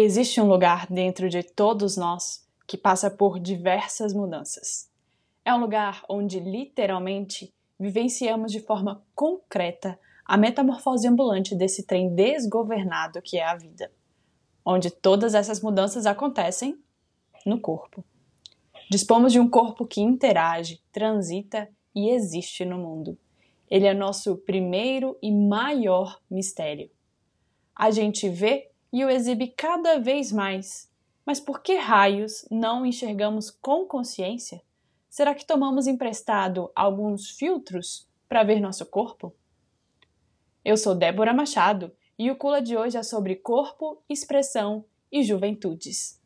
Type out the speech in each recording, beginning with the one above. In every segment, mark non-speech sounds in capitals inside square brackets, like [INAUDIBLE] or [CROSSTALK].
Existe um lugar dentro de todos nós que passa por diversas mudanças. É um lugar onde literalmente vivenciamos de forma concreta a metamorfose ambulante desse trem desgovernado que é a vida, onde todas essas mudanças acontecem no corpo. Dispomos de um corpo que interage, transita e existe no mundo. Ele é nosso primeiro e maior mistério. A gente vê e o exibe cada vez mais. Mas por que raios não enxergamos com consciência? Será que tomamos emprestado alguns filtros para ver nosso corpo? Eu sou Débora Machado e o Cula de hoje é sobre corpo, expressão e juventudes.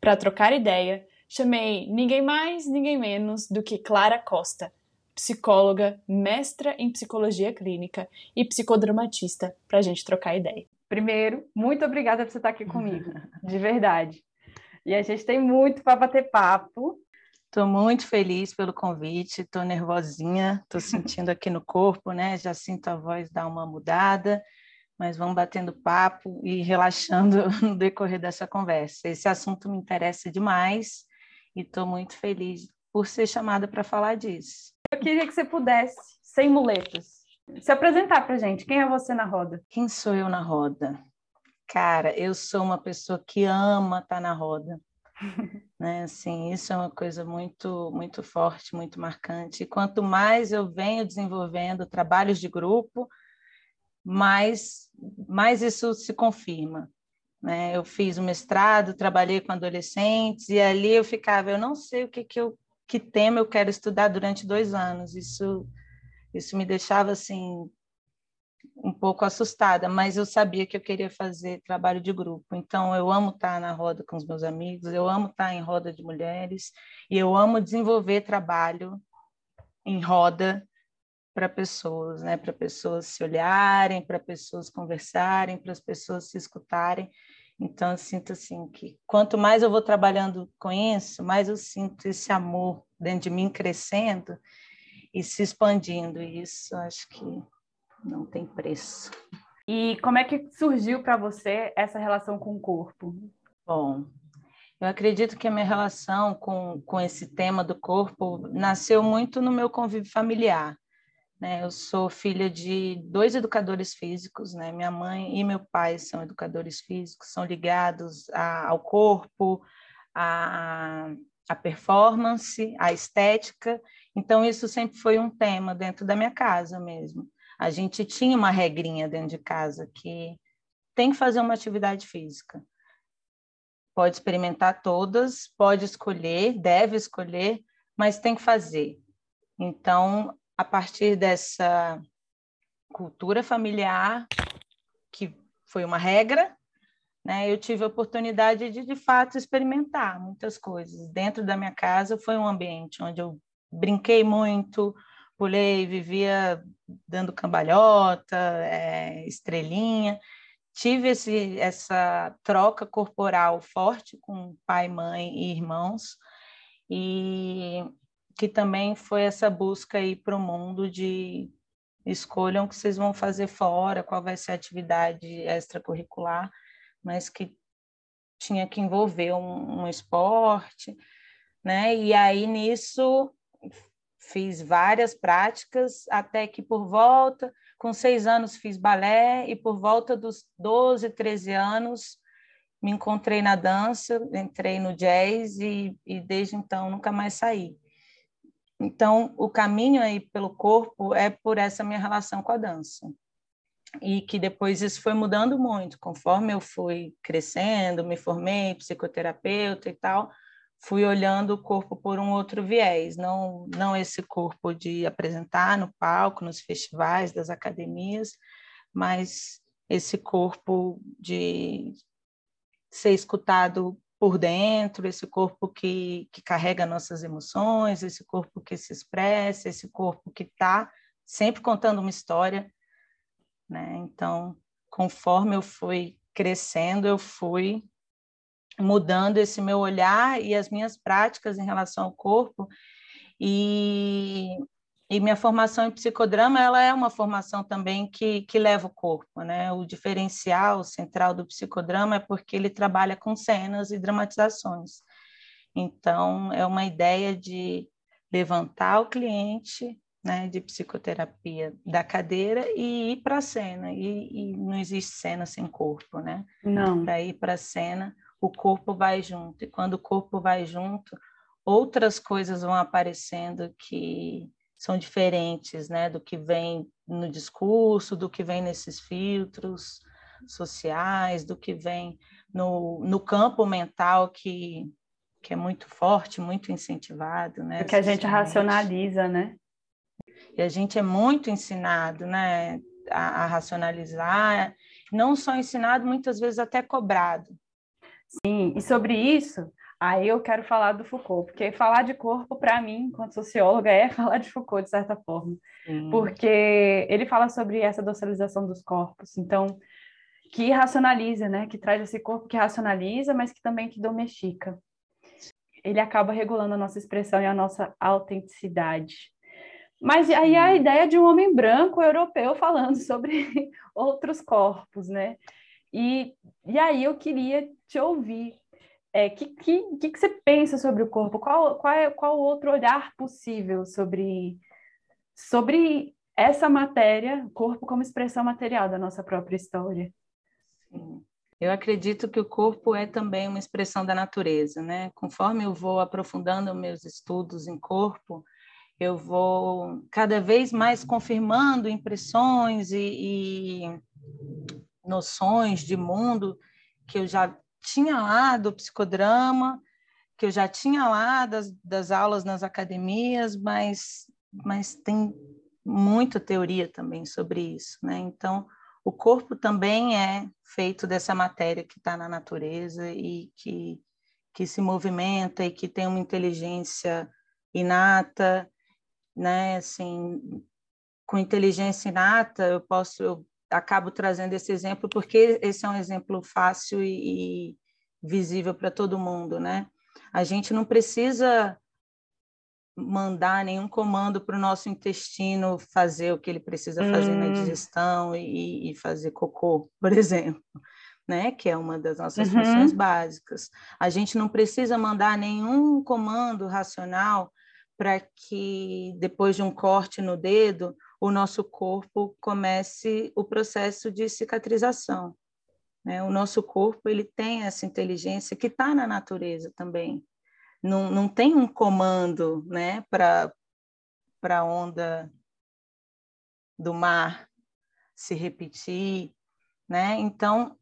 Para trocar ideia, chamei ninguém mais, ninguém menos do que Clara Costa, psicóloga, mestra em psicologia clínica e psicodramatista, para a gente trocar ideia. Primeiro, muito obrigada por você estar aqui comigo, [LAUGHS] de verdade. E a gente tem muito para bater papo. Estou muito feliz pelo convite, estou nervosinha, estou sentindo aqui no corpo, né? Já sinto a voz dar uma mudada, mas vamos batendo papo e relaxando [LAUGHS] no decorrer dessa conversa. Esse assunto me interessa demais e estou muito feliz por ser chamada para falar disso. Eu queria que você pudesse, sem muletas, se apresentar para gente. Quem é você na roda? Quem sou eu na roda? Cara, eu sou uma pessoa que ama estar tá na roda. [LAUGHS] né? Assim, isso é uma coisa muito, muito forte, muito marcante. E quanto mais eu venho desenvolvendo trabalhos de grupo, mais, mais isso se confirma. Né? Eu fiz o mestrado, trabalhei com adolescentes e ali eu ficava, eu não sei o que que eu que tema eu quero estudar durante dois anos. Isso isso me deixava assim um pouco assustada, mas eu sabia que eu queria fazer trabalho de grupo. Então eu amo estar na roda com os meus amigos, eu amo estar em roda de mulheres e eu amo desenvolver trabalho em roda para pessoas, né? Para pessoas se olharem, para pessoas conversarem, para as pessoas se escutarem. Então eu sinto assim que quanto mais eu vou trabalhando com isso, mais eu sinto esse amor dentro de mim crescendo e se expandindo. E isso acho que não tem preço. E como é que surgiu para você essa relação com o corpo? Bom, eu acredito que a minha relação com, com esse tema do corpo nasceu muito no meu convívio familiar. Né? Eu sou filha de dois educadores físicos, né? minha mãe e meu pai são educadores físicos, são ligados a, ao corpo, a, a performance, a estética, então, isso sempre foi um tema dentro da minha casa mesmo. A gente tinha uma regrinha dentro de casa que tem que fazer uma atividade física. Pode experimentar todas, pode escolher, deve escolher, mas tem que fazer. Então, a partir dessa cultura familiar, que foi uma regra, né, eu tive a oportunidade de, de fato, experimentar muitas coisas. Dentro da minha casa foi um ambiente onde eu brinquei muito, pulei, vivia dando cambalhota, é, estrelinha. Tive esse, essa troca corporal forte com pai, mãe e irmãos, e que também foi essa busca aí para o mundo de escolham o que vocês vão fazer fora, qual vai ser a atividade extracurricular, mas que tinha que envolver um, um esporte, né? E aí nisso fiz várias práticas, até que por volta, com seis anos fiz balé, e por volta dos 12, 13 anos me encontrei na dança, entrei no jazz e, e desde então nunca mais saí. Então, o caminho aí pelo corpo é por essa minha relação com a dança. E que depois isso foi mudando muito, conforme eu fui crescendo, me formei psicoterapeuta e tal, fui olhando o corpo por um outro viés, não, não esse corpo de apresentar no palco, nos festivais das academias, mas esse corpo de ser escutado por dentro, esse corpo que, que carrega nossas emoções, esse corpo que se expressa, esse corpo que está sempre contando uma história. Né? Então, conforme eu fui crescendo, eu fui mudando esse meu olhar e as minhas práticas em relação ao corpo e E minha formação em psicodrama, ela é uma formação também que, que leva o corpo, né? O diferencial central do psicodrama é porque ele trabalha com cenas e dramatizações. Então, é uma ideia de levantar o cliente né, de psicoterapia da cadeira e ir para a cena. E, e, não existe cena sem corpo, né? Não. Para ir para a cena, o corpo vai junto. E quando o corpo vai junto, outras coisas vão aparecendo que são diferentes, né, do que vem no discurso, do que vem nesses filtros sociais, do que vem no, no campo mental que, que é muito forte, muito incentivado, né? Que a gente racionaliza, né? E a gente é muito ensinado, né, a, a racionalizar, não só ensinado, muitas vezes até cobrado. Sim, e sobre isso, Aí eu quero falar do Foucault, porque falar de corpo, para mim, enquanto socióloga, é [LAUGHS] falar de Foucault, de certa forma. Porque ele fala sobre essa docilização dos corpos, então, que racionaliza, né? Que traz esse corpo que racionaliza, mas que também que domestica. Ele acaba regulando a nossa expressão e a nossa autenticidade. Mas aí a ideia de um homem branco europeu falando [LAUGHS] sobre outros corpos, né? E, e aí eu queria te ouvir é, que, que, que, você pensa sobre o corpo? Qual, qual, é, qual outro olhar possível sobre, sobre essa matéria, corpo como expressão material da nossa própria história? Sim. Eu acredito que o corpo é também uma expressão da natureza, né? Conforme eu vou aprofundando meus estudos em corpo, eu vou cada vez mais confirmando impressões e, e noções de mundo que eu já tinha lá do psicodrama, que eu já tinha lá das, das aulas nas academias, mas, mas tem muita teoria também sobre isso, né? Então, o corpo também é feito dessa matéria que está na natureza e que, que se movimenta e que tem uma inteligência inata, né? Assim, com inteligência inata, eu posso, eu acabo trazendo esse exemplo porque esse é um exemplo fácil e, e visível para todo mundo, né? A gente não precisa mandar nenhum comando para o nosso intestino fazer o que ele precisa fazer hum. na digestão e, e, fazer cocô, por [LAUGHS] exemplo, né? Que é uma das nossas uhum. funções básicas. A gente não precisa mandar nenhum comando racional para que depois de um corte no dedo o nosso corpo comece o processo de cicatrização. Né? O nosso corpo ele tem essa inteligência que está na natureza também. Não, não tem um comando né, para a onda do mar se repetir. Né? Então,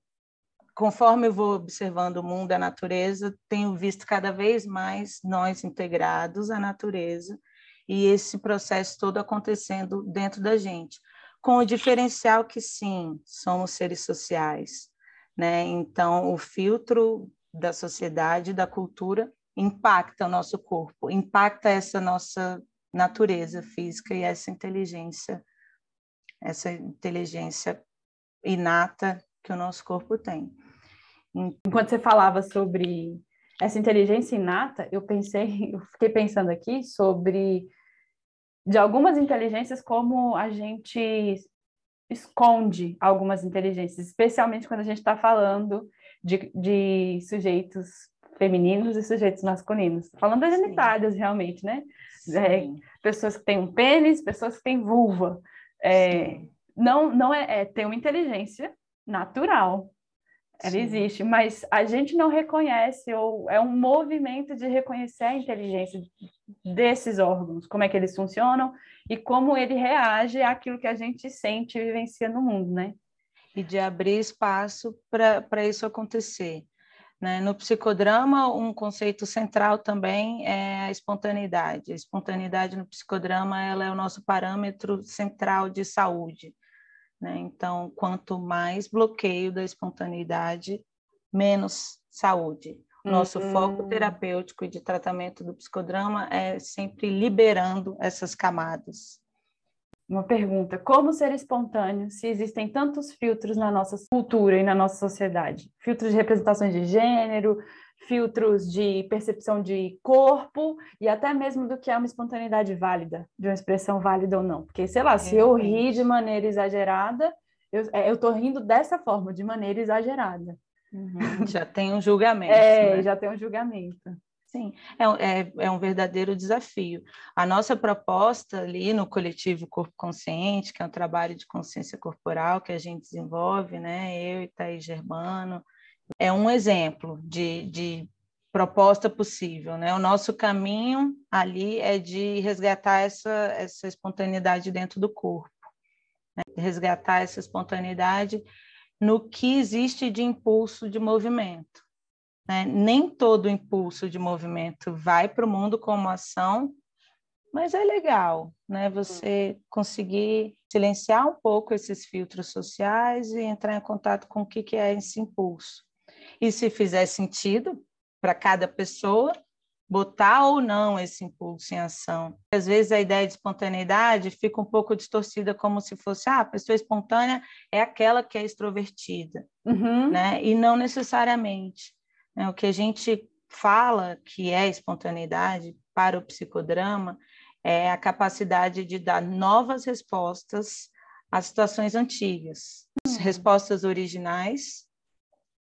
conforme eu vou observando o mundo, a natureza, tenho visto cada vez mais nós integrados à natureza e esse processo todo acontecendo dentro da gente, com o diferencial que sim, somos seres sociais, né? Então, o filtro da sociedade, da cultura, impacta o nosso corpo, impacta essa nossa natureza física e essa inteligência, essa inteligência inata que o nosso corpo tem. Enquanto você falava sobre essa inteligência inata, eu pensei, [LAUGHS] eu fiquei pensando aqui sobre de algumas inteligências, como a gente esconde algumas inteligências, especialmente quando a gente está falando de, de, sujeitos femininos e sujeitos masculinos. Falando das genitálias, realmente, né? É, pessoas que têm um pênis, pessoas que têm vulva. É, não não é, é, tem uma inteligência natural, ela Sim. existe, mas a gente não reconhece, ou é um movimento de reconhecer a inteligência desses órgãos, como é que eles funcionam e como ele reage àquilo que a gente sente e vivencia no mundo, né? E de abrir espaço para isso acontecer. Né? No psicodrama, um conceito central também é a espontaneidade. A espontaneidade no psicodrama ela é o nosso parâmetro central de saúde. Né? Então, quanto mais bloqueio da espontaneidade, menos saúde. Nosso uhum. foco terapêutico e de tratamento do psicodrama é sempre liberando essas camadas. uma pergunta: como ser espontâneo se existem tantos filtros na nossa cultura e na nossa sociedade? Filtros de representações de gênero, filtros de percepção de corpo e até mesmo do que é uma espontaneidade válida, de uma expressão válida ou não. Porque, sei lá, se eu rir de maneira exagerada, eu, é, eu tô rindo dessa forma, de maneira exagerada. Uhum. Já tem um julgamento. É, né? já tem um julgamento. Sim, é, é, é, um verdadeiro desafio. A nossa proposta ali no coletivo Corpo Consciente, que é um trabalho de consciência corporal que a gente desenvolve, né? Eu e Thaís Germano, é um exemplo de, de proposta possível, né? O nosso caminho ali é de resgatar essa, essa espontaneidade dentro do corpo, né? resgatar essa espontaneidade no que existe de impulso de movimento. Né? Nem todo impulso de movimento vai para o mundo como ação, mas é legal, né? Você conseguir silenciar um pouco esses filtros sociais e entrar em contato com o que, que é esse impulso. E se fizer sentido para cada pessoa, botar ou não esse impulso em ação. Às vezes a ideia de espontaneidade fica um pouco distorcida, como se fosse ah, a pessoa espontânea é aquela que é extrovertida, uhum. né? E não necessariamente. Né? O que a gente fala que é espontaneidade para o psicodrama é a capacidade de dar novas respostas às situações antigas, uhum. respostas originais,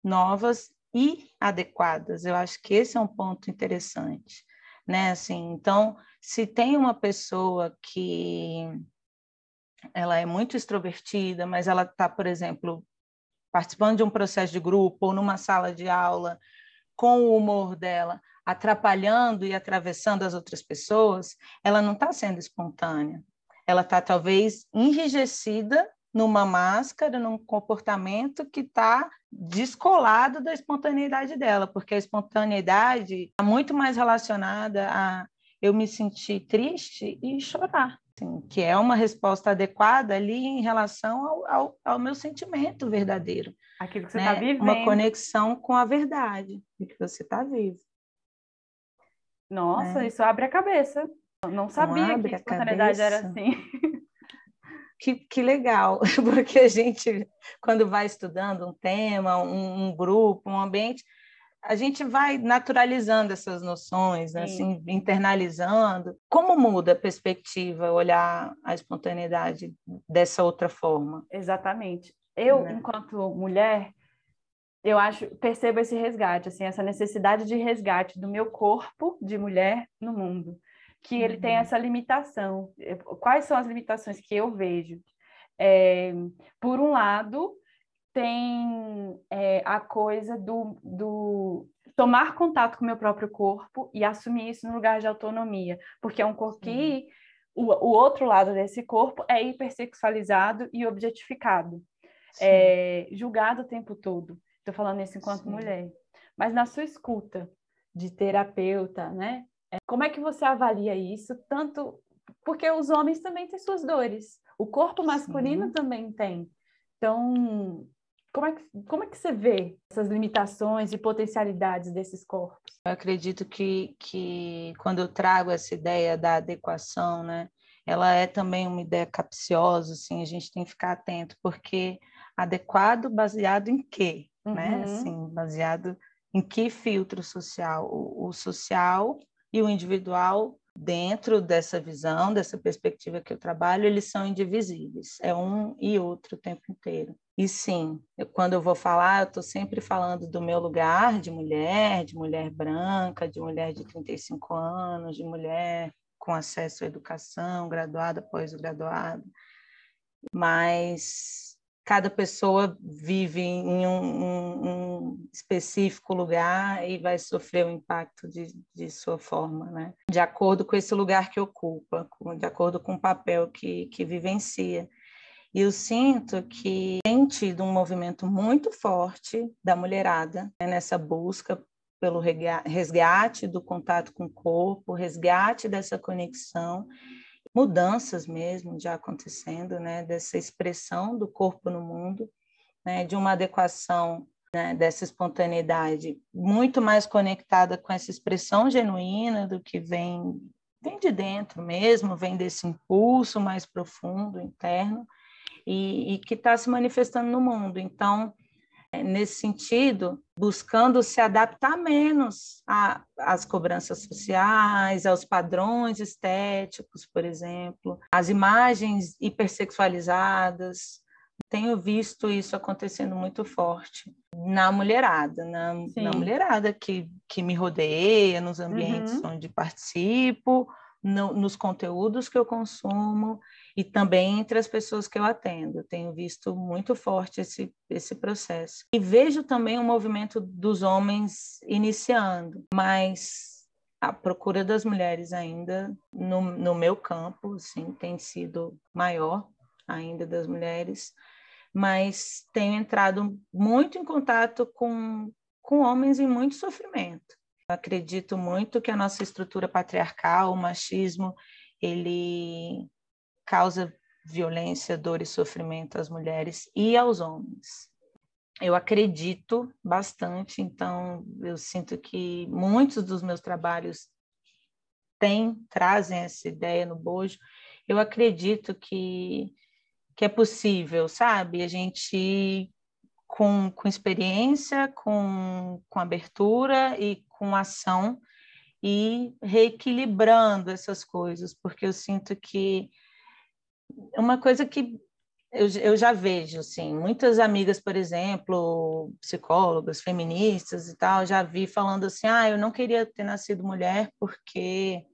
novas e adequadas. Eu acho que esse é um ponto interessante, né? Assim, então, se tem uma pessoa que ela é muito extrovertida, mas ela está, por exemplo, participando de um processo de grupo ou numa sala de aula com o humor dela atrapalhando e atravessando as outras pessoas, ela não está sendo espontânea. Ela está talvez enrijecida numa máscara, num comportamento que está descolado da espontaneidade dela, porque a espontaneidade está muito mais relacionada a eu me sentir triste e chorar, assim, que é uma resposta adequada ali em relação ao, ao, ao meu sentimento verdadeiro. Aquilo que você está né? vivendo. Uma conexão com a verdade de que você está vivo. Nossa, né? isso abre a cabeça. Eu não sabia não que a espontaneidade era assim. [LAUGHS] Que, que legal, [LAUGHS] porque a gente, quando vai estudando um tema, um, um grupo, um ambiente, a gente vai naturalizando essas noções, né? assim, internalizando. Como muda a perspectiva olhar a espontaneidade dessa outra forma? Exatamente. Eu, né? enquanto mulher, eu acho, percebo esse resgate, assim, essa necessidade de resgate do meu corpo de mulher no mundo, que ele uhum. tem essa limitação. Quais são as limitações que eu vejo? É, por um lado, tem é, a coisa do, do tomar contato com o meu próprio corpo e assumir isso no lugar de autonomia, porque é um corpo que o, o outro lado desse corpo é hipersexualizado e objetificado é, julgada o tempo todo. Estou falando isso enquanto Sim. mulher. Mas na sua escuta de terapeuta, né? Como é que você avalia isso? Tanto porque os homens também têm suas dores, o corpo masculino Sim. também tem. Então, como é, que, como é que você vê essas limitações e potencialidades desses corpos? Eu acredito que, que quando eu trago essa ideia da adequação, né, ela é também uma ideia capciosa, assim, a gente tem que ficar atento, porque adequado baseado em quê, né? uhum. né? Assim, baseado em que filtro social? O, o, social e o individual dentro dessa visão, dessa perspectiva que eu trabalho, eles são indivisíveis, é um e outro o tempo inteiro. E sim, eu, quando eu vou falar, eu estou sempre falando do meu lugar de mulher, de mulher branca, de mulher de 35 anos, de mulher com acesso à educação, graduada, pós-graduada, mas cada pessoa vive em um, um, específico lugar e vai sofrer o impacto de, de sua forma, né? De acordo com esse lugar que ocupa, de acordo com o papel que, que vivencia. E eu sinto que tem tido um movimento muito forte da mulherada né, nessa busca pelo resgate do contato com o corpo, resgate dessa conexão mudanças mesmo já acontecendo, né, dessa expressão do corpo no mundo, né, de uma adequação né, dessa espontaneidade muito mais conectada com essa expressão genuína do que vem vem de dentro mesmo, vem desse impulso mais profundo, interno, e, e que está se manifestando no mundo. Então, nesse sentido, buscando se adaptar menos às cobranças sociais, aos padrões estéticos, por exemplo, às imagens hipersexualizadas. Tenho visto isso acontecendo muito forte na mulherada, na, na mulherada que, que me rodeia, nos ambientes uhum. onde participo, no, nos conteúdos que eu consumo e também entre as pessoas que eu atendo. Tenho visto muito forte esse, esse processo. E vejo também o movimento dos homens iniciando, mas a procura das mulheres ainda no, no meu campo assim, tem sido maior ainda das mulheres, mas tenho entrado muito em contato com, com homens em muito sofrimento acredito muito que a nossa estrutura patriarcal, o machismo, ele causa violência, dor e sofrimento às mulheres e aos homens. Eu acredito bastante, então eu sinto que muitos dos meus trabalhos têm, trazem essa ideia no bojo. Eu acredito que, que é possível, sabe? A gente com, com experiência, com, com abertura e com ação e reequilibrando essas coisas, porque eu sinto que uma coisa que eu, eu já vejo, assim, muitas amigas, por exemplo, psicólogas, feministas e tal, já vi falando assim, ah, eu não queria ter nascido mulher porque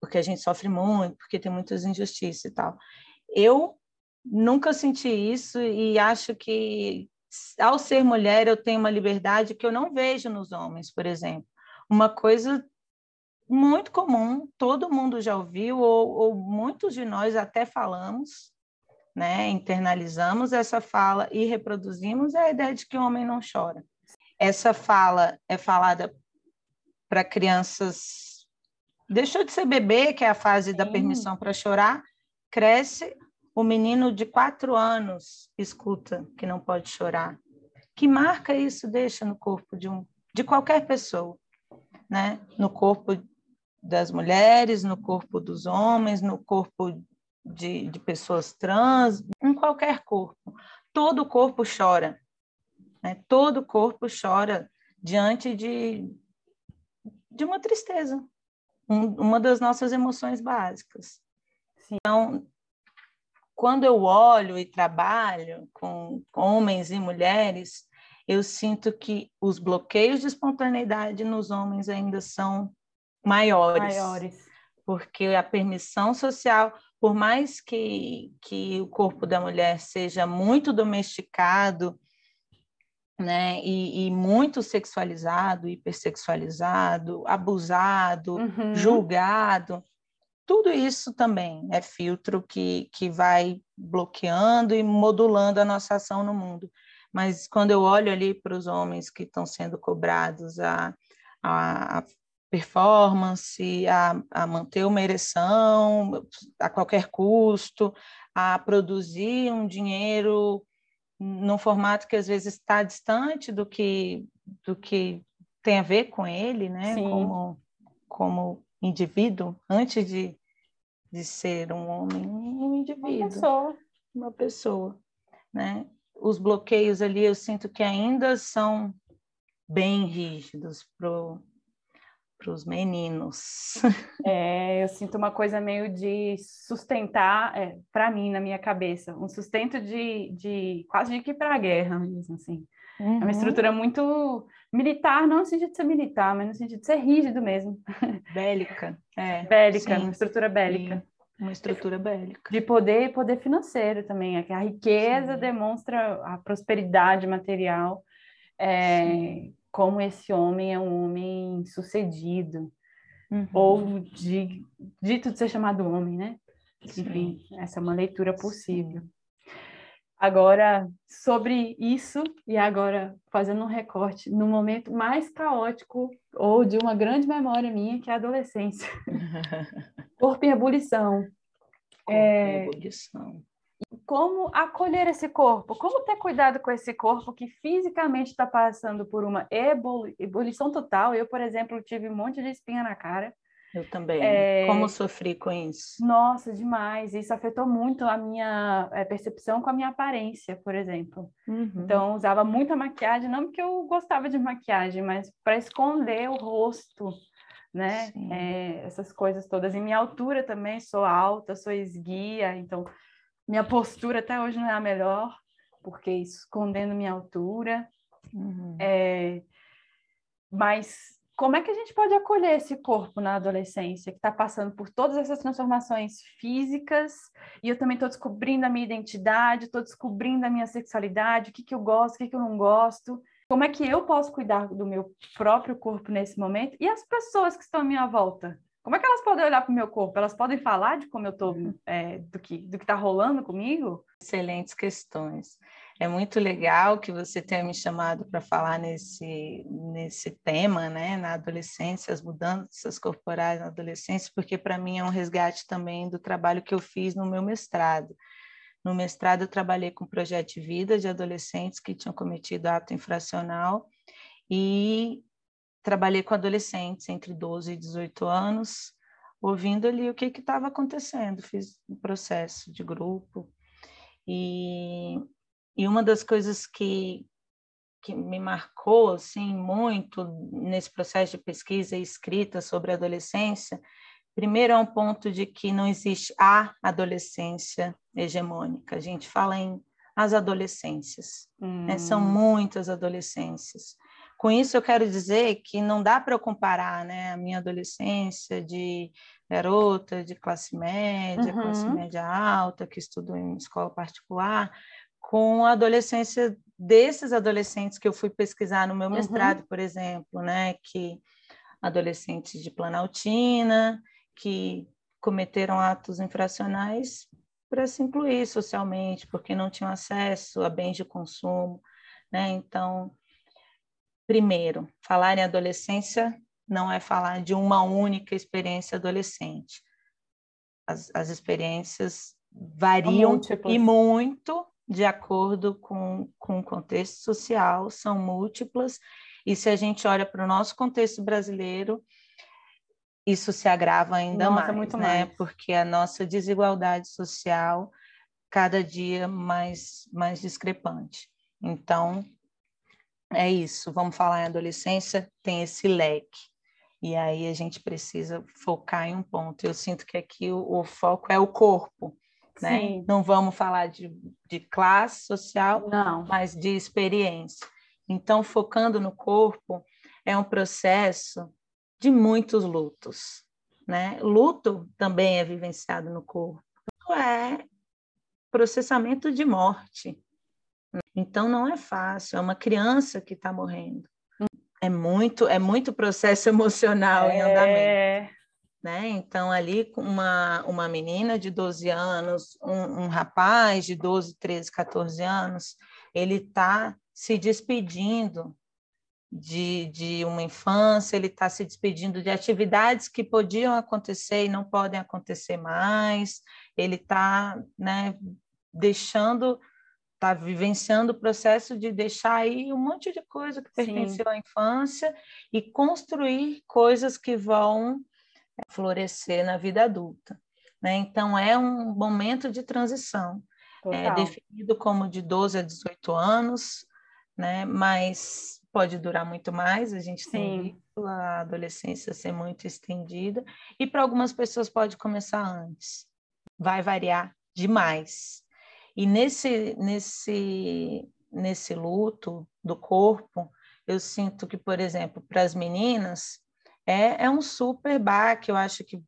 porque a gente sofre muito, porque tem muitas injustiças e tal. Eu nunca senti isso e acho que ao ser mulher, eu tenho uma liberdade que eu não vejo nos homens, por exemplo. Uma coisa muito comum, todo mundo já ouviu, ou, ou muitos de nós até falamos, né? internalizamos essa fala e reproduzimos é a ideia de que o homem não chora. Essa fala é falada para crianças. Deixou de ser bebê, que é a fase Sim. da permissão para chorar, cresce, o menino de quatro anos escuta que não pode chorar. Que marca isso deixa no corpo de, um, de qualquer pessoa, né? No corpo das mulheres, no corpo dos homens, no corpo de, de pessoas trans, em qualquer corpo. Todo o corpo chora, né? Todo o corpo chora diante de, de uma tristeza, um, uma das nossas emoções básicas. Sim. Então, quando eu olho e trabalho com homens e mulheres, eu sinto que os bloqueios de espontaneidade nos homens ainda são maiores. Maiores. Porque a permissão social, por mais que, que o corpo da mulher seja muito domesticado, né, e, e muito sexualizado, hipersexualizado, abusado, uhum. julgado, tudo isso também é filtro que, que vai bloqueando e modulando a nossa ação no mundo. Mas quando eu olho ali para os homens que estão sendo cobrados a, a performance, a, a manter uma ereção a qualquer custo, a produzir um dinheiro num formato que às vezes está distante do que, do que tem a ver com ele, né? Como, como indivíduo, antes de, de ser um homem, um indivíduo. Uma pessoa. Uma pessoa, né? Os bloqueios ali eu sinto que ainda são bem rígidos para os meninos. É, eu sinto uma coisa meio de sustentar, é, para mim, na minha cabeça, um sustento de, de quase de que para a guerra mesmo, assim. Uhum. É uma uhum. estrutura muito militar, não no sentido de ser militar, mas no sentido de ser rígido mesmo. Bélica. É, bélica, sim. uma estrutura bélica. Sim. Uma estrutura bélica. De poder e poder financeiro também. É a riqueza sim. demonstra a prosperidade material. É, como esse homem é um homem sucedido. Uhum. Ou de, dito de ser chamado homem, né? Enfim, essa é uma leitura possível. Agora, sobre isso, e agora fazendo um recorte, no momento mais caótico ou de uma grande memória minha, que é a adolescência. [LAUGHS] Corpo em ebulição. Corpo é... em ebulição. Como acolher esse corpo? Como ter cuidado com esse corpo que fisicamente está passando por uma ebulição total? Eu, por exemplo, tive um monte de espinha na cara. Eu também. É... Como sofri com isso? Nossa, demais. Isso afetou muito a minha é, percepção com a minha aparência, por exemplo. Uhum. Então, usava muita maquiagem, não porque eu gostava de maquiagem, mas para esconder o rosto, né? É, essas coisas todas. E minha altura também, sou alta, sou esguia, então minha postura até hoje não é a melhor, porque escondendo minha altura. Uhum. É... Mas como é que a gente pode acolher esse corpo na adolescência que está passando por todas essas transformações físicas e eu também estou descobrindo a minha identidade, estou descobrindo a minha sexualidade, o que, que eu gosto, o que, que eu não gosto. Como é que eu posso cuidar do meu próprio corpo nesse momento e as pessoas que estão à minha volta? Como é que elas podem olhar para o meu corpo? Elas podem falar de como eu estou, é, do que do que está rolando comigo? Excelentes questões. É muito legal que você tenha me chamado para falar nesse, nesse tema, né, na adolescência, as mudanças corporais na adolescência, porque para mim é um resgate também do trabalho que eu fiz no meu mestrado. No mestrado, eu trabalhei com projeto de vida de adolescentes que tinham cometido ato infracional e trabalhei com adolescentes entre 12 e 18 anos, ouvindo ali o que estava acontecendo. Fiz um processo de grupo e e uma das coisas que, que me marcou assim muito nesse processo de pesquisa e escrita sobre a adolescência, primeiro é um ponto de que não existe a adolescência hegemônica. A gente fala em as adolescências, hum. né? são hum. muitas adolescências. Com isso eu quero dizer que não dá para eu comparar, né, a minha adolescência de garota de classe média, uhum. classe média alta, que estudou em escola particular, com a adolescência desses adolescentes que eu fui pesquisar no meu uhum. mestrado, por exemplo, né, que adolescentes de Planaltina, que cometeram atos infracionais para se incluir socialmente, porque não tinham acesso a bens de consumo, né? Então, primeiro, falar em adolescência não é falar de uma única experiência adolescente. As, as experiências variam e muito de acordo com, com o contexto social, são múltiplas, e se a gente olha para o nosso contexto brasileiro, isso se agrava ainda Nossa, mais, muito né? Mais. Porque a nossa desigualdade social cada dia mais mais discrepante. Então, é isso. Vamos falar em adolescência, tem esse leque. E aí a gente precisa focar em um ponto. Eu sinto que aqui o, o foco é o corpo né? Não vamos falar de, de classe social, Não. mas de experiência. Então, focando no corpo, é um processo de muitos lutos, né? Luto também é vivenciado no corpo. É processamento de morte. Então não é fácil, é uma criança que está morrendo. É muito, é muito processo [LAUGHS] emocional é... em andamento né? Então, ali, uma, uma menina de 12 anos, um, um rapaz de 12, 13, 14 anos, ele está se despedindo de, de uma infância, ele está se despedindo de atividades que podiam acontecer e não podem acontecer mais, ele está né, deixando, está vivenciando o processo de deixar aí um monte de coisa que pertenceu Sim. à infância e construir coisas que vão florescer na vida adulta. Né? Então, é um momento de transição. É Total. É definido como de 12 a 18 anos, né? mas pode durar muito mais, a gente Sim. tem visto a adolescência ser muito estendida, e para algumas pessoas pode começar antes. Vai variar demais. E nesse, nesse, nesse luto do corpo, eu sinto que, por exemplo, para as meninas, é, é um super baque. Eu acho que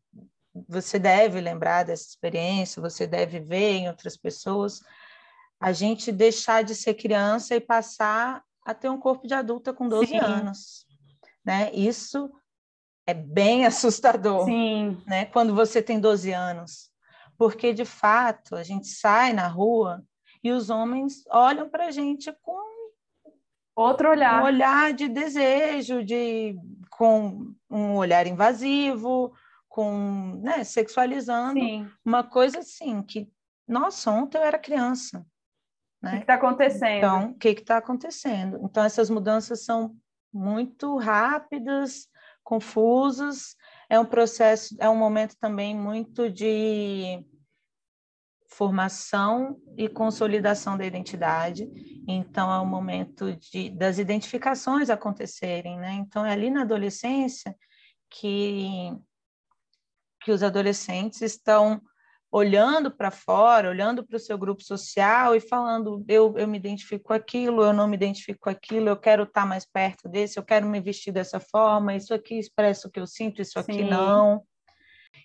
você deve lembrar dessa experiência, você deve ver em outras pessoas. A gente deixar de ser criança e passar a ter um corpo de adulta com 12 Sim. anos. Né? Isso é bem [LAUGHS] assustador, Sim. né? Quando você tem 12 anos, porque de fato a gente sai na rua e os homens olham para a gente com outro olhar, um olhar de desejo, de com um olhar invasivo, com né, sexualizando Sim. uma coisa assim que nossa ontem eu era criança né? o que está acontecendo então o que está acontecendo então essas mudanças são muito rápidas confusas é um processo, é um momento também muito de formação e consolidação da identidade. Então, é o momento de, das identificações acontecerem, né? Então, é ali na adolescência que, que os adolescentes estão olhando para fora, olhando para o seu grupo social e falando: eu, eu me identifico com aquilo, eu não me identifico com aquilo, eu quero estar mais perto desse, eu quero me vestir dessa forma, isso aqui expressa o que eu sinto, isso aqui Sim. não.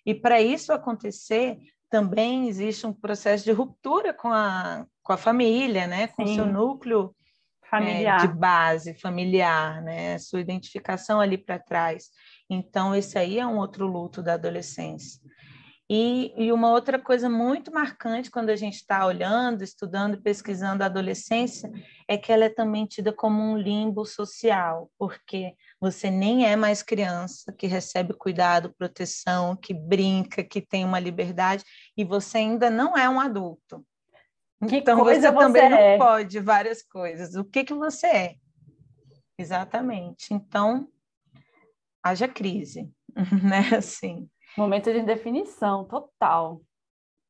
E para isso acontecer, também existe um processo de ruptura com a, com a família, né? com o seu núcleo familiar. É, de base familiar, né? sua identificação ali para trás. Então, esse aí é um outro luto da adolescência. E, e uma outra coisa muito marcante quando a gente está olhando, estudando, pesquisando a adolescência, é que ela é também tida como um limbo social, porque você nem é mais criança que recebe cuidado, proteção, que brinca, que tem uma liberdade, e você ainda não é um adulto. Que então você, você também é? não pode várias coisas. O que que você é? Exatamente. Então, haja crise, [LAUGHS] né? Assim. Momento de indefinição total.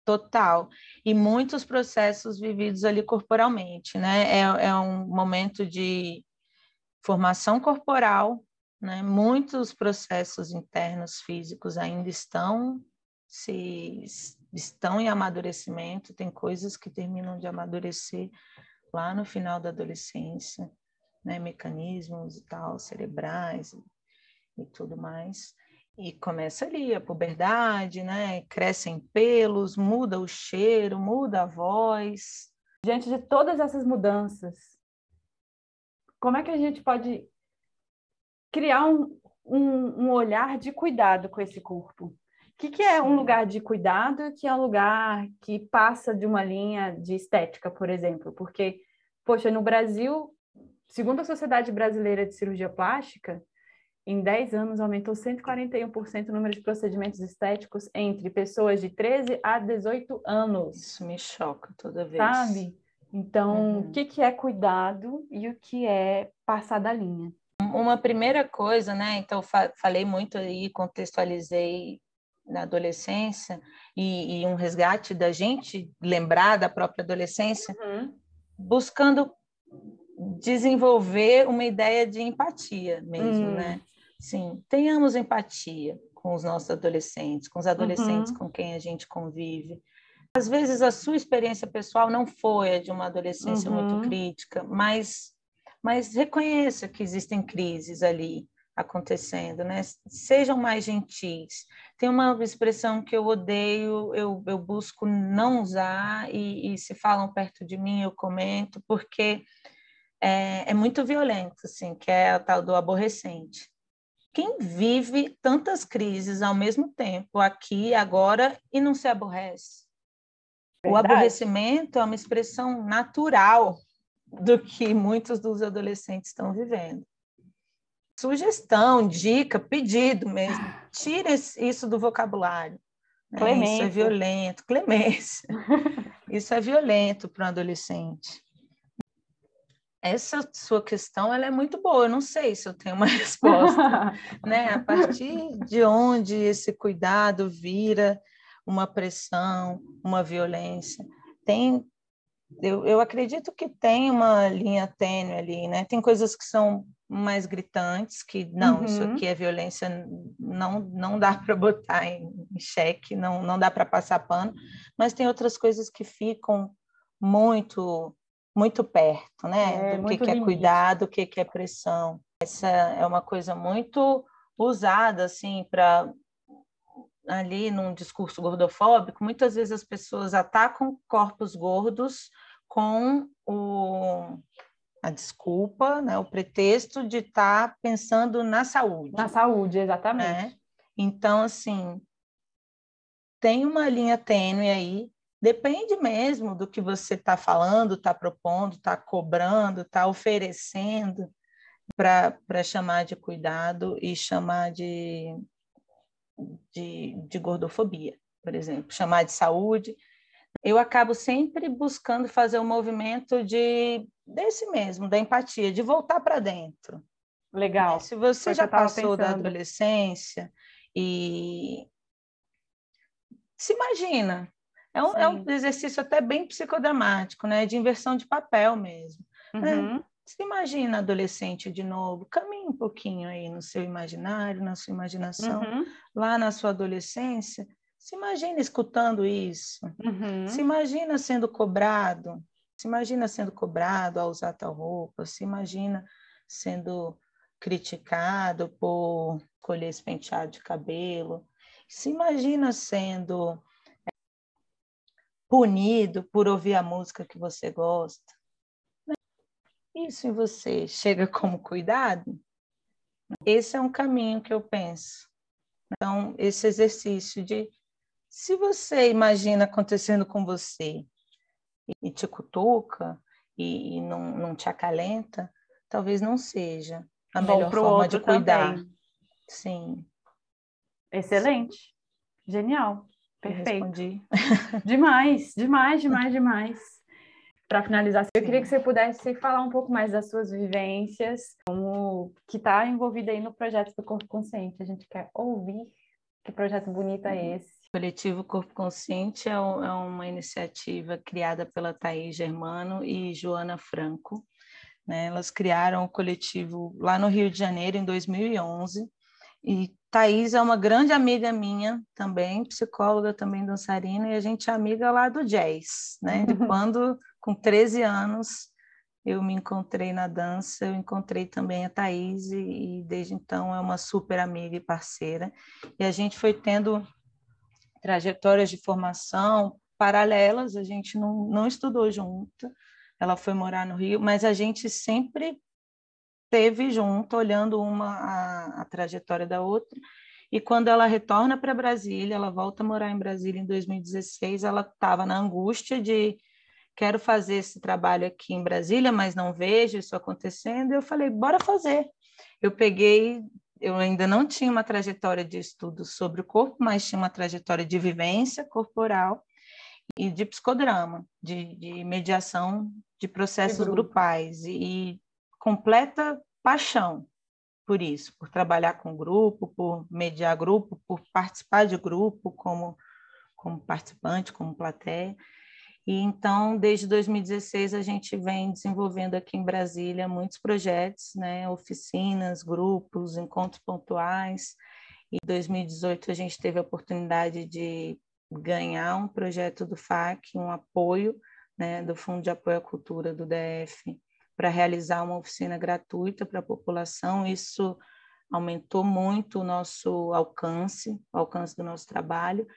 Total. E muitos processos vividos ali corporalmente, né? É, é um momento de formação corporal, né? Muitos processos internos físicos ainda estão se estão em amadurecimento, tem coisas que terminam de amadurecer lá no final da adolescência, né? Mecanismos e tal, cerebrais e, e tudo mais. E começa ali a puberdade, né? Crescem pelos, muda o cheiro, muda a voz. Diante de todas essas mudanças, como é que a gente pode criar um, um, um olhar de cuidado com esse corpo? O que, que é um lugar de cuidado e que é um lugar que passa de uma linha de estética, por exemplo? Porque, poxa, no Brasil, segundo a Sociedade Brasileira de Cirurgia Plástica, em 10 anos aumentou 141% o número de procedimentos estéticos entre pessoas de 13 a 18 anos. Isso me choca toda vez. Sabe? Então, uhum. o que, que é cuidado e o que é passar da linha? Uma primeira coisa, né? Então, fa falei muito aí, contextualizei na adolescência e, e, um resgate da gente lembrar da própria adolescência, uhum. buscando desenvolver uma ideia de empatia mesmo, hum. né? Sim, tenhamos empatia com os nossos adolescentes, com os adolescentes uhum. com quem a gente convive. Às vezes a sua experiência pessoal não foi a de uma adolescência uhum. muito crítica, mas, mas reconheça que existem crises ali acontecendo, né? Sejam mais gentis. Tem uma expressão que eu odeio, eu, eu busco não usar e, e se falam perto de mim eu comento porque é, é muito violento, assim, que é a tal do aborrecente quem vive tantas crises ao mesmo tempo, aqui, agora, e não se aborrece? Verdade. O aborrecimento é uma expressão natural do que muitos dos adolescentes estão vivendo. Sugestão, dica, pedido mesmo. Tire isso do vocabulário. Né? Isso é violento. Clemência. [LAUGHS] Isso é violento para um adolescente essa sua questão ela é muito boa. Eu não sei se eu tenho uma [LAUGHS] resposta, [LAUGHS] né? A partir de onde esse cuidado vira uma pressão, uma violência, tem eu, eu acredito que tem uma linha tênue ali, né? Tem coisas que são mais gritantes, que não, uhum. isso aqui é violência, não, não dá para botar em, em xeque, não, não dá para passar pano, mas tem outras coisas que ficam muito muito perto, né? É, do que, que é cuidado, o que, que é pressão. Essa é uma coisa muito usada, assim, para ali num discurso gordofóbico, muitas vezes as pessoas atacam corpos gordos com o, a desculpa, né, o pretexto de estar tá pensando na saúde. Na saúde, exatamente. Né? Então, assim, tem uma linha tênue aí Depende mesmo do que você está falando, está propondo, está cobrando, está oferecendo para chamar de cuidado e chamar de, de, de gordofobia, por exemplo, chamar de saúde. Eu acabo sempre buscando fazer um movimento de desse mesmo, da empatia, de voltar para dentro. Legal. Se você já passou da adolescência, E se imagina, é um, é um, exercício até bem psicodramático, né? De inversão de papel mesmo. Né? Uhum. Né? Se imagina adolescente de novo, caminhe um pouquinho aí no seu imaginário, na sua imaginação, uhum. lá na sua adolescência. Se imagina escutando isso. Uhum. Se imagina sendo cobrado. Se imagina sendo cobrado ao usar tal roupa. Se imagina sendo criticado por escolher esse penteado de cabelo. Se imagina sendo punido por ouvir a música que você gosta. Isso em você chega [LAUGHS] como cuidado? Esse é um caminho que eu penso. Então, esse exercício de se você imagina acontecendo com você e te cutuca e, e não, não te acalenta, talvez não seja a Bom melhor forma de cuidar. Também. Sim. Excelente. Genial. Perfeito. [LAUGHS] demais, demais, demais, demais. Para finalizar, eu queria que você pudesse falar um pouco mais das suas vivências, como que está envolvida aí no projeto do Corpo Consciente. A gente quer ouvir que projeto bonito é esse. O Coletivo Corpo Consciente é, é uma iniciativa criada pela Thaís Germano e Joana Franco. Né? Elas criaram o coletivo lá no Rio de Janeiro em 2011 e Thaís é uma grande amiga minha também, psicóloga, também dançarina, e a gente é amiga lá do jazz, né? De [LAUGHS] quando, com 13 anos, eu me encontrei na dança, eu encontrei também a Thaís, e, e desde então é uma super amiga e parceira. E a gente foi tendo trajetórias de formação paralelas, a gente não, não estudou junto, ela foi morar no Rio, mas a gente sempre teve junto, olhando uma a, a trajetória da outra. E quando ela retorna para Brasília, ela volta a morar em Brasília em 2016, ela estava na angústia de quero fazer esse trabalho aqui em Brasília, mas não vejo isso acontecendo. Eu falei, bora fazer. Eu peguei, eu ainda não tinha uma trajetória de estudo sobre o corpo, mas tinha uma trajetória de vivência corporal e de psicodrama, de, de mediação de processos grupais. E, e completa paixão por isso, por trabalhar com grupo, por mediar grupo, por participar de grupo como, como participante, como plateia. E então, desde 2016, a gente vem desenvolvendo aqui em Brasília muitos projetos, né? oficinas, grupos, encontros pontuais. E em 2018, a gente teve a oportunidade de ganhar um projeto do FAC, um apoio né, do Fundo de Apoio à Cultura do DF, para realizar uma oficina gratuita para a população. Isso aumentou muito o nosso alcance, o alcance do nosso trabalho,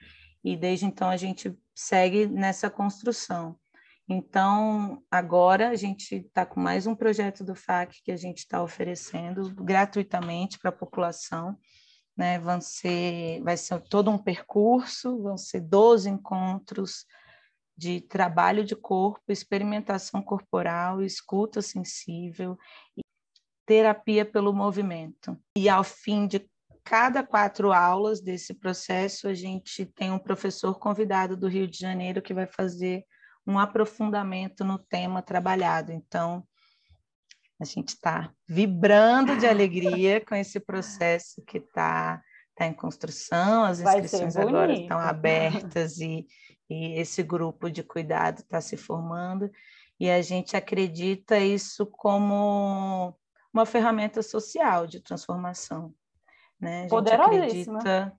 e desde então a gente segue nessa construção. Então, agora a gente está com mais um projeto do FAC que a gente está oferecendo gratuitamente para a população. Né? Vão ser, vai ser todo um percurso, vão ser 12 encontros de trabalho de corpo, experimentação corporal, escuta sensível, terapia pelo movimento. E ao fim de cada quatro aulas desse processo, a gente tem um professor convidado do Rio de Janeiro que vai fazer um aprofundamento no tema trabalhado. Então, a gente está vibrando de alegria com esse processo que está tá em construção, as inscrições agora estão abertas e e esse grupo de cuidado está se formando e a gente acredita isso como uma ferramenta social de transformação. Né? A gente acredita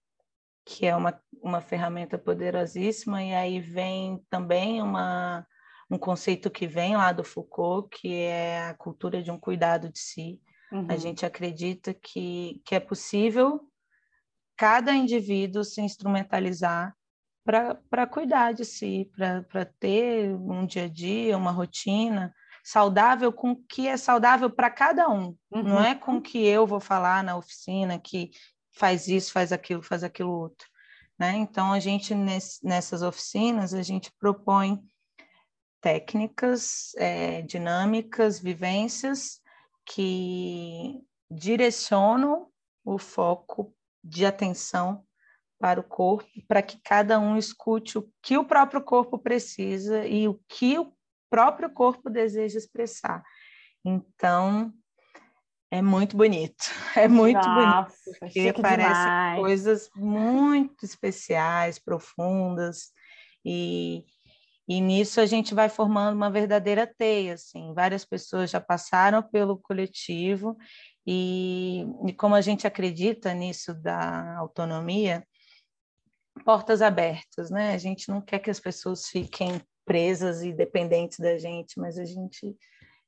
que é uma, uma ferramenta poderosíssima e aí vem também uma, um conceito que vem lá do Foucault, que é a cultura de um cuidado de si. Uhum. A gente acredita que, que é possível cada indivíduo se instrumentalizar para cuidar de si, para ter um dia a dia, uma rotina saudável com o que é saudável para cada um. Uhum. Não é com o que eu vou falar na oficina que faz isso, faz aquilo, faz aquilo outro. Né? Então, a gente, nesse, nessas oficinas, a gente propõe técnicas, é, dinâmicas, vivências que direcionam o foco de atenção para o corpo, para que cada um escute o que o próprio corpo precisa e o que o próprio corpo deseja expressar. Então, É muito bonito, [LAUGHS] é muito Nossa, bonito, porque parecem coisas muito especiais, profundas, e, e nisso a gente vai formando uma verdadeira teia, assim, várias pessoas já passaram pelo coletivo, e, e como a gente acredita nisso da autonomia, portas abertas, né? A gente não quer que as pessoas fiquem presas e dependentes da gente, mas a gente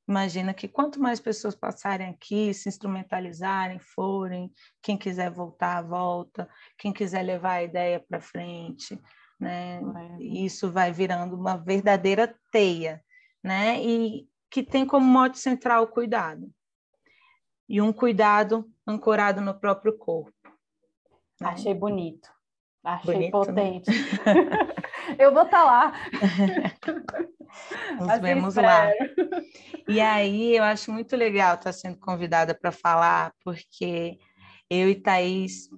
imagina que quanto mais pessoas passarem aqui, se instrumentalizarem, forem, quem quiser voltar, volta, quem quiser levar a ideia para frente, né? É. Isso vai virando uma verdadeira teia, né? E que tem como mote central o cuidado. E um cuidado ancorado no próprio corpo. Né? Achei bonito. Achei Bonito, né? potente. Né? [LAUGHS] Eu vou estar tá lá. [LAUGHS] Nos assim vemos lá. E aí eu acho muito legal estar sendo convidada para falar, porque eu e Thaís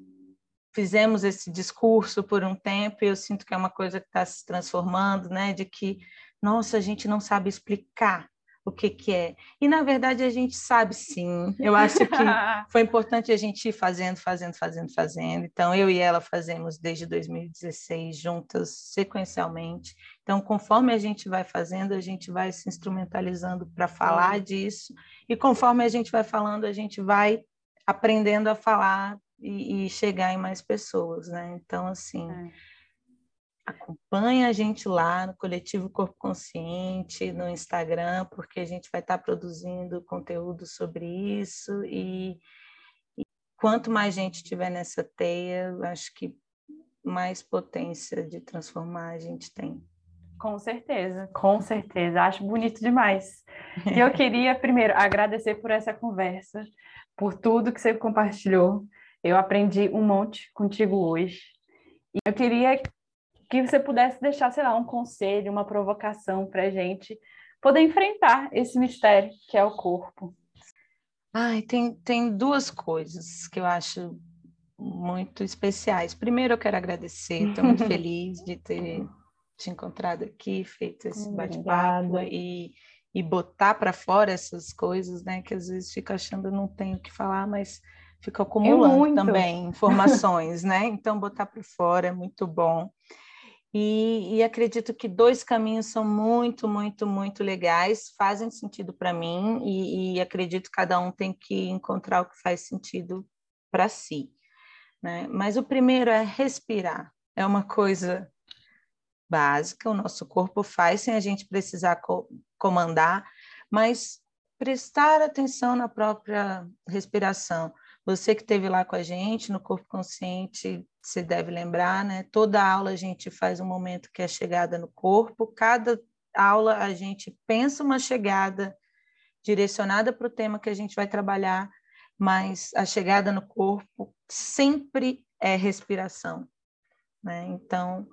fizemos esse discurso por um tempo e eu sinto que é uma coisa que está se transformando, né? De que, nossa, a gente não sabe explicar o que, que é. E, na verdade, a gente sabe sim. Eu acho que [LAUGHS] foi importante a gente ir fazendo, fazendo, fazendo, fazendo. Então, eu e ela fazemos desde 2016 juntas, sequencialmente. Então, conforme a gente vai fazendo, a gente vai se instrumentalizando para falar disso. E conforme a gente vai falando, a gente vai aprendendo a falar e, e chegar em mais pessoas, né? Então, assim. É acompanha a gente lá no Coletivo Corpo Consciente, no Instagram, porque a gente vai estar produzindo conteúdo sobre isso e, e quanto mais gente tiver nessa teia, acho que mais potência de transformar a gente tem. Com certeza, com certeza. Acho bonito demais. E eu [LAUGHS] queria, primeiro, agradecer por essa conversa, por tudo que você compartilhou. Eu aprendi um monte contigo hoje. E eu queria que você pudesse deixar, sei lá, um conselho, uma provocação para a gente poder enfrentar esse mistério que é o corpo. Ai, tem, tem duas coisas que eu acho muito especiais. Primeiro, eu quero agradecer, estou muito [LAUGHS] feliz de ter te encontrado aqui, feito esse bate-papo e, e botar para fora essas coisas, né, que às vezes fica achando não tenho o que falar, mas fica acumulando também informações, né? Então, botar para fora é muito bom. E, e, acredito que dois caminhos são muito, muito, muito legais, fazem sentido para mim, e, e, acredito que cada um tem que encontrar o que faz sentido para si. Né? Mas o primeiro é respirar, é uma coisa básica, o nosso corpo faz sem a gente precisar co comandar, mas prestar atenção na própria respiração. Você que esteve lá com a gente no Corpo Consciente, você deve lembrar, né? Toda aula a gente faz um momento que é chegada no corpo, cada aula a gente pensa uma chegada direcionada para o tema que a gente vai trabalhar, mas a chegada no corpo sempre é respiração, né? Então,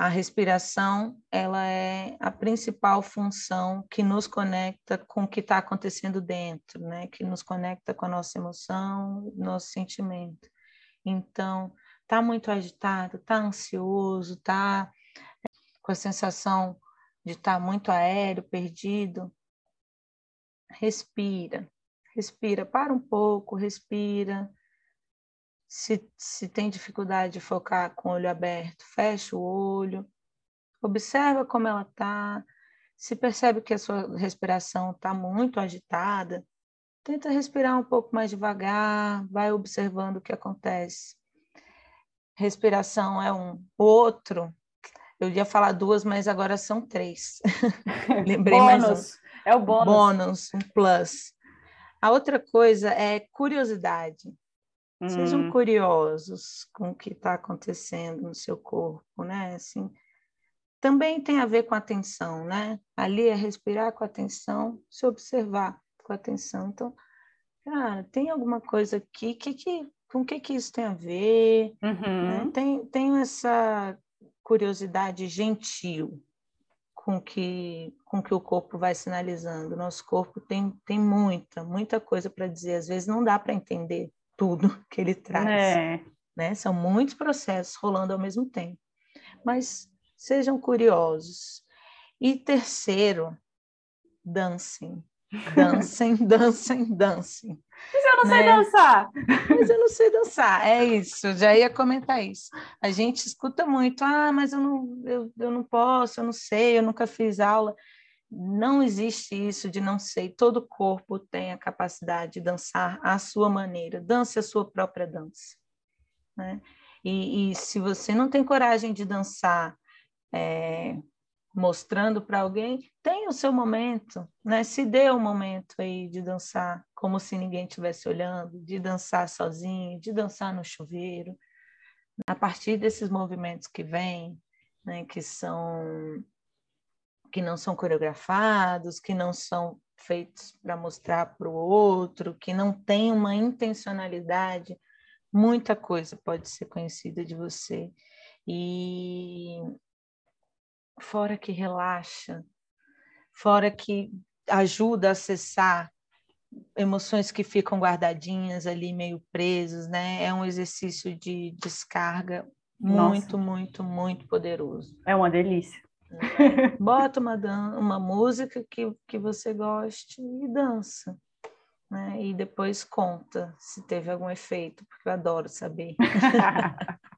a respiração ela é a principal função que nos conecta com o que está acontecendo dentro, né? Que nos conecta com a nossa emoção, nosso sentimento. Então, tá muito agitado, tá ansioso, tá com a sensação de estar tá muito aéreo, perdido, respira, respira, para um pouco, respira, se, se tem dificuldade de focar com o olho aberto, fecha o olho, observa como ela está. Se percebe que a sua respiração está muito agitada, tenta respirar um pouco mais devagar, vai observando o que acontece. Respiração é um. outro, eu ia falar duas, mas agora são três. [LAUGHS] Lembrei bônus. mais um. É o bônus. Bônus, um plus. A outra coisa é curiosidade. Sejam hum. curiosos com o que está acontecendo no seu corpo, né? Assim, também tem a ver com atenção, né? Ali é respirar com atenção, se observar com atenção. Então, cara, tem alguma coisa aqui que, que com o que, que isso tem a ver? Uhum. Né? Tem, tenho essa curiosidade gentil com que com que o corpo vai sinalizando. Nosso corpo tem, tem muita, muita coisa para dizer. Às vezes não dá para entender tudo que ele traz. É. Né? São muitos processos rolando ao mesmo tempo. Mas sejam curiosos. E terceiro, dancem. Dancem, [LAUGHS] dancem, dancem. Mas eu não né? sei dançar. Mas eu não sei dançar. É isso, já ia comentar isso. A gente escuta muito, ah, mas eu não, eu, eu não posso, eu não sei, eu nunca fiz aula. Não existe isso de não sei. Todo corpo tem a capacidade de dançar à sua maneira. Dance a sua própria dança. Né? E, e se você não tem coragem de dançar é, mostrando para alguém, tem o seu momento, né? Se dê o um momento aí de dançar como se ninguém estivesse olhando, de dançar sozinho, de dançar no chuveiro. A partir desses movimentos que vêm, né, que são que não são coreografados, que não são feitos para mostrar para o outro, que não tem uma intencionalidade, muita coisa pode ser conhecida de você. E fora que relaxa, fora que ajuda a acessar emoções que ficam guardadinhas ali, meio presas, né? É um exercício de descarga muito, Nossa. muito, muito poderoso. É uma delícia. Bota uma, uma música que, que você goste e dança. Né? E depois conta se teve algum efeito, porque eu adoro saber. [LAUGHS]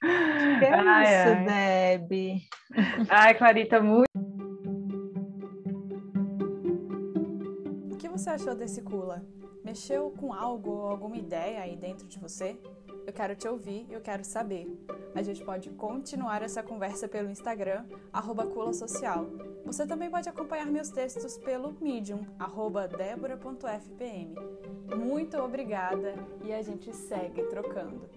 que é ai, isso, ai. Deb? Ai, Clarita, muito. O que você achou desse Cula? Mexeu com algo ou alguma ideia aí dentro de você? Eu quero te ouvir e eu quero saber. A gente pode continuar essa conversa pelo Instagram, arroba Cula Social. Você também pode acompanhar meus textos pelo Medium, arroba debora.fpm. Muito obrigada e a gente segue trocando.